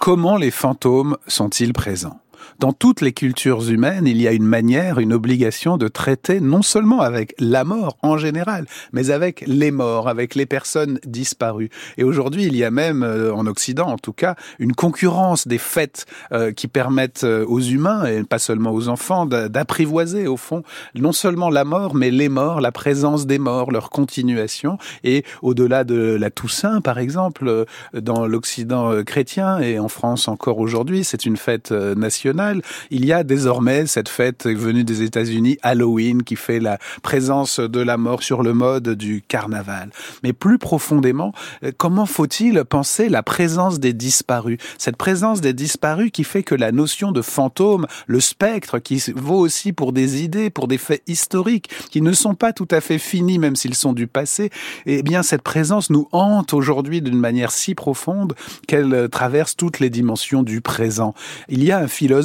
Comment les fantômes sont-ils présents? Dans toutes les cultures humaines, il y a une manière, une obligation de traiter non seulement avec la mort en général, mais avec les morts, avec les personnes disparues. Et aujourd'hui, il y a même, euh, en Occident en tout cas, une concurrence des fêtes euh, qui permettent euh, aux humains, et pas seulement aux enfants, d'apprivoiser au fond non seulement la mort, mais les morts, la présence des morts, leur continuation. Et au-delà de la Toussaint, par exemple, dans l'Occident chrétien et en France encore aujourd'hui, c'est une fête nationale il y a désormais cette fête venue des États-Unis, Halloween, qui fait la présence de la mort sur le mode du carnaval. Mais plus profondément, euh, comment faut-il penser la présence des disparus? Cette présence des disparus qui fait que la notion de fantôme, le spectre, qui vaut aussi pour des idées, pour des faits historiques, qui ne sont pas tout à fait finis, même s'ils sont du passé, eh bien cette présence nous hante aujourd'hui d'une manière si profonde qu'elle traverse toutes les dimensions du présent. Il y a un philosophe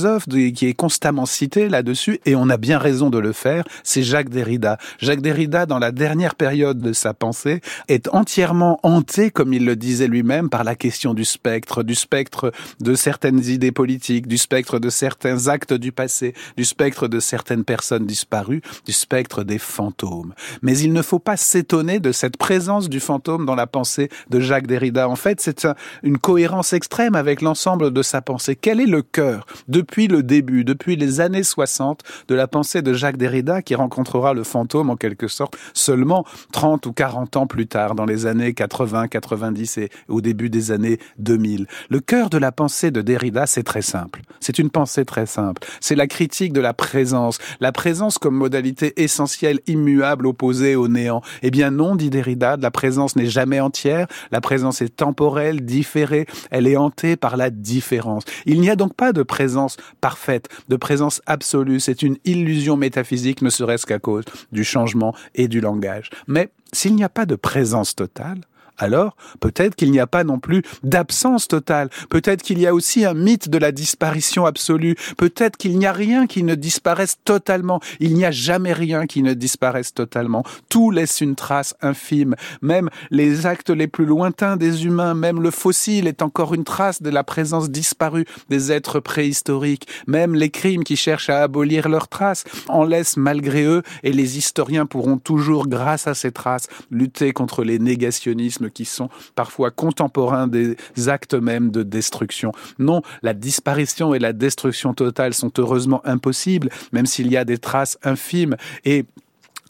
qui est constamment cité là-dessus, et on a bien raison de le faire, c'est Jacques Derrida. Jacques Derrida, dans la dernière période de sa pensée, est entièrement hanté, comme il le disait lui-même, par la question du spectre, du spectre de certaines idées politiques, du spectre de certains actes du passé, du spectre de certaines personnes disparues, du spectre des fantômes. Mais il ne faut pas s'étonner de cette présence du fantôme dans la pensée de Jacques Derrida. En fait, c'est une cohérence extrême avec l'ensemble de sa pensée. Quel est le cœur depuis depuis le début, depuis les années 60, de la pensée de Jacques Derrida qui rencontrera le fantôme en quelque sorte seulement 30 ou 40 ans plus tard, dans les années 80, 90 et au début des années 2000. Le cœur de la pensée de Derrida, c'est très simple. C'est une pensée très simple. C'est la critique de la présence. La présence comme modalité essentielle, immuable, opposée au néant. Eh bien non, dit Derrida, la présence n'est jamais entière. La présence est temporelle, différée. Elle est hantée par la différence. Il n'y a donc pas de présence parfaite, de présence absolue. C'est une illusion métaphysique, ne serait-ce qu'à cause du changement et du langage. Mais s'il n'y a pas de présence totale, alors peut-être qu'il n'y a pas non plus d'absence totale, peut-être qu'il y a aussi un mythe de la disparition absolue, peut-être qu'il n'y a rien qui ne disparaisse totalement, il n'y a jamais rien qui ne disparaisse totalement, tout laisse une trace infime, même les actes les plus lointains des humains, même le fossile est encore une trace de la présence disparue des êtres préhistoriques, même les crimes qui cherchent à abolir leurs traces en laissent malgré eux et les historiens pourront toujours, grâce à ces traces, lutter contre les négationnismes qui sont parfois contemporains des actes mêmes de destruction. Non, la disparition et la destruction totale sont heureusement impossibles, même s'il y a des traces infimes. Et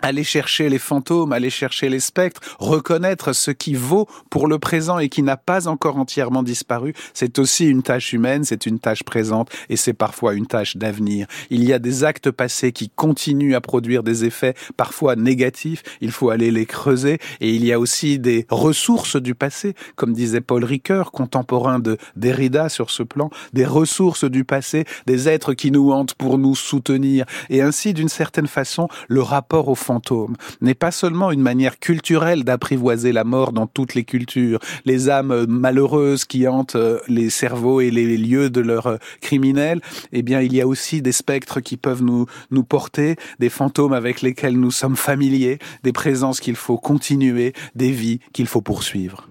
aller chercher les fantômes, aller chercher les spectres, reconnaître ce qui vaut pour le présent et qui n'a pas encore entièrement disparu, c'est aussi une tâche humaine, c'est une tâche présente et c'est parfois une tâche d'avenir. Il y a des actes passés qui continuent à produire des effets parfois négatifs, il faut aller les creuser et il y a aussi des ressources du passé, comme disait Paul Ricoeur, contemporain de Derrida sur ce plan, des ressources du passé, des êtres qui nous hantent pour nous soutenir et ainsi d'une certaine façon le rapport au n'est pas seulement une manière culturelle d'apprivoiser la mort dans toutes les cultures, les âmes malheureuses qui hantent euh, les cerveaux et les lieux de leurs euh, criminels, eh bien il y a aussi des spectres qui peuvent nous, nous porter, des fantômes avec lesquels nous sommes familiers, des présences qu'il faut continuer, des vies qu'il faut poursuivre.